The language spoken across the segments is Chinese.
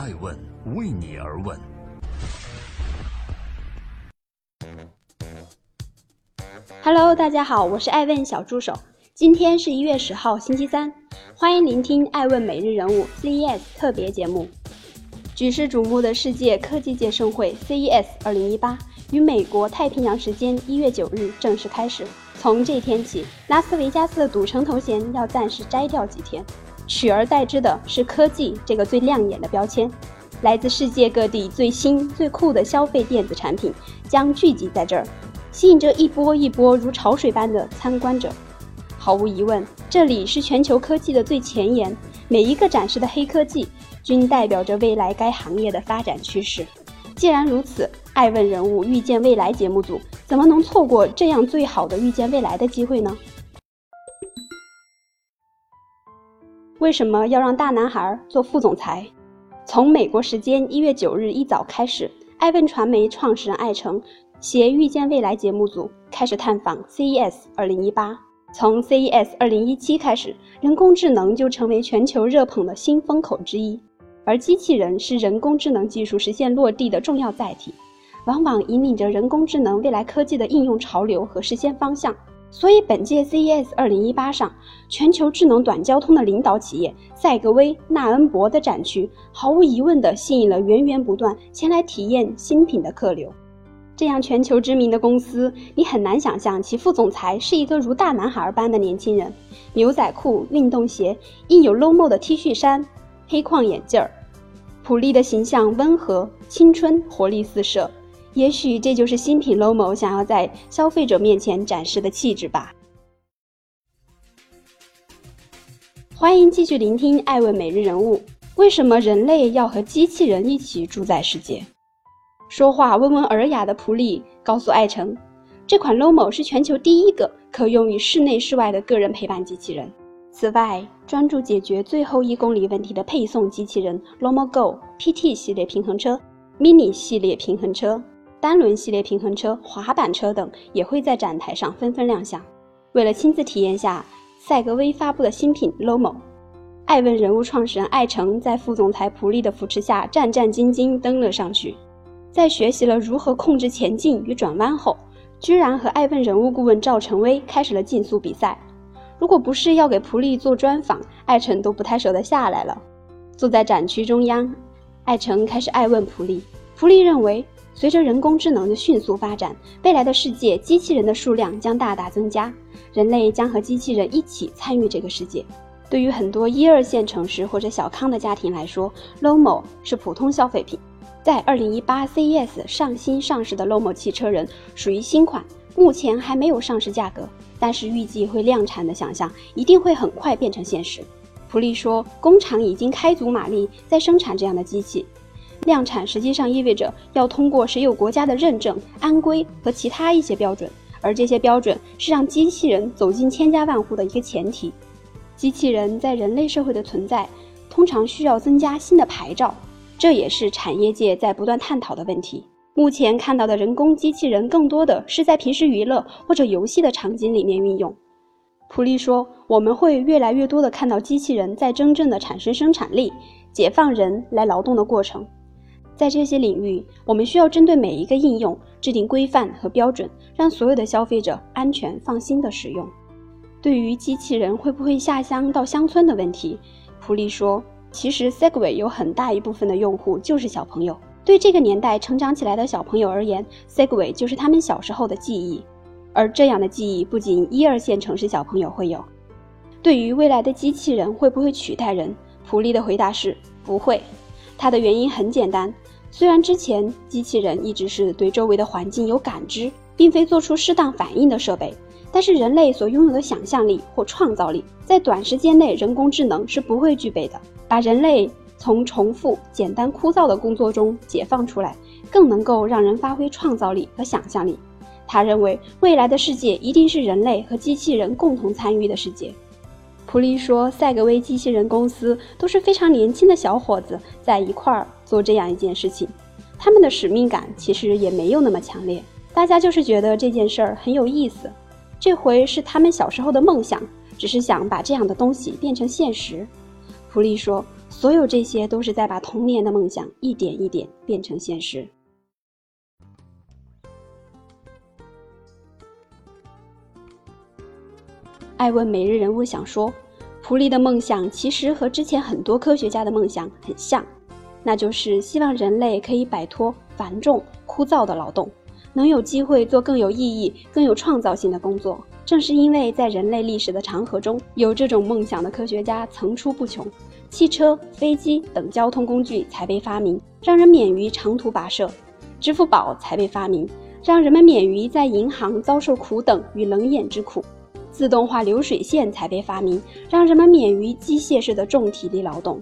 爱问为你而问。Hello，大家好，我是爱问小助手。今天是一月十号，星期三，欢迎聆听爱问每日人物 CES 特别节目。举世瞩目的世界科技界盛会 CES 2018于美国太平洋时间一月九日正式开始。从这天起，拉斯维加斯的赌城头衔要暂时摘掉几天，取而代之的是科技这个最亮眼的标签。来自世界各地最新最酷的消费电子产品将聚集在这儿，吸引着一波一波如潮水般的参观者。毫无疑问，这里是全球科技的最前沿，每一个展示的黑科技。均代表着未来该行业的发展趋势。既然如此，爱问人物预见未来节目组怎么能错过这样最好的预见未来的机会呢？为什么要让大男孩做副总裁？从美国时间一月九日一早开始，爱问传媒创始人艾诚携预见未来节目组开始探访 CES 二零一八。从 CES 二零一七开始，人工智能就成为全球热捧的新风口之一。而机器人是人工智能技术实现落地的重要载体，往往引领着人工智能未来科技的应用潮流和实现方向。所以，本届 CES 2018上，全球智能短交通的领导企业赛格威、纳恩博的展区，毫无疑问地吸引了源源不断前来体验新品的客流。这样全球知名的公司，你很难想象其副总裁是一个如大男孩般的年轻人，牛仔裤、运动鞋，印有 Lomo 的 T 恤衫，黑框眼镜儿。普利的形象温和、青春、活力四射，也许这就是新品 Lomo 想要在消费者面前展示的气质吧。欢迎继续聆听爱问每日人物。为什么人类要和机器人一起住在世界？说话温文尔雅的普利告诉艾诚，这款 Lomo 是全球第一个可用于室内室外的个人陪伴机器人。此外，专注解决最后一公里问题的配送机器人 Lomo Go PT 系列平衡车、Mini 系列平衡车、单轮系列平衡车、滑板车等也会在展台上纷纷亮相。为了亲自体验下赛格威发布的新品 Lomo，爱问人物创始人艾诚在副总裁普利的扶持下战战兢兢登了上去。在学习了如何控制前进与转弯后，居然和爱问人物顾问赵成威开始了竞速比赛。如果不是要给普利做专访，艾诚都不太舍得下来了。坐在展区中央，艾诚开始爱问普利。普利认为，随着人工智能的迅速发展，未来的世界机器人的数量将大大增加，人类将和机器人一起参与这个世界。对于很多一二线城市或者小康的家庭来说，Lomo 是普通消费品。在2018 CES 上新上市的 Lomo 汽车人属于新款，目前还没有上市价格。但是预计会量产的想象一定会很快变成现实。普利说，工厂已经开足马力在生产这样的机器，量产实际上意味着要通过谁有国家的认证、安规和其他一些标准，而这些标准是让机器人走进千家万户的一个前提。机器人在人类社会的存在，通常需要增加新的牌照，这也是产业界在不断探讨的问题。目前看到的人工机器人更多的是在平时娱乐或者游戏的场景里面运用。普利说：“我们会越来越多的看到机器人在真正的产生生产力、解放人来劳动的过程。在这些领域，我们需要针对每一个应用制定规范和标准，让所有的消费者安全放心的使用。”对于机器人会不会下乡到乡村的问题，普利说：“其实 Segway 有很大一部分的用户就是小朋友。”对这个年代成长起来的小朋友而言，Segway 就是他们小时候的记忆，而这样的记忆不仅一二线城市小朋友会有。对于未来的机器人会不会取代人，普利的回答是不会。它的原因很简单，虽然之前机器人一直是对周围的环境有感知，并非做出适当反应的设备，但是人类所拥有的想象力或创造力，在短时间内人工智能是不会具备的。把人类。从重复、简单、枯燥的工作中解放出来，更能够让人发挥创造力和想象力。他认为，未来的世界一定是人类和机器人共同参与的世界。普利说：“赛格威机器人公司都是非常年轻的小伙子在一块儿做这样一件事情，他们的使命感其实也没有那么强烈，大家就是觉得这件事儿很有意思。这回是他们小时候的梦想，只是想把这样的东西变成现实。”普利说。所有这些都是在把童年的梦想一点一点变成现实。爱问每日人物想说，普利的梦想其实和之前很多科学家的梦想很像，那就是希望人类可以摆脱繁重枯燥的劳动，能有机会做更有意义、更有创造性的工作。正是因为在人类历史的长河中，有这种梦想的科学家层出不穷，汽车、飞机等交通工具才被发明，让人免于长途跋涉；支付宝才被发明，让人们免于在银行遭受苦等与冷眼之苦。自动化流水线才被发明，让人们免于机械式的重体力劳动。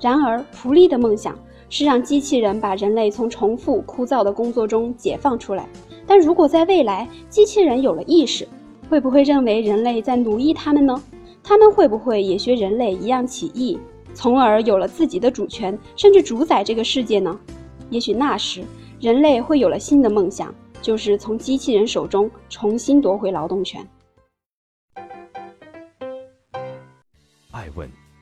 然而，普利的梦想是让机器人把人类从重复枯燥的工作中解放出来。但如果在未来，机器人有了意识，会不会认为人类在奴役他们呢？他们会不会也学人类一样起义，从而有了自己的主权，甚至主宰这个世界呢？也许那时，人类会有了新的梦想，就是从机器人手中重新夺回劳动权。爱问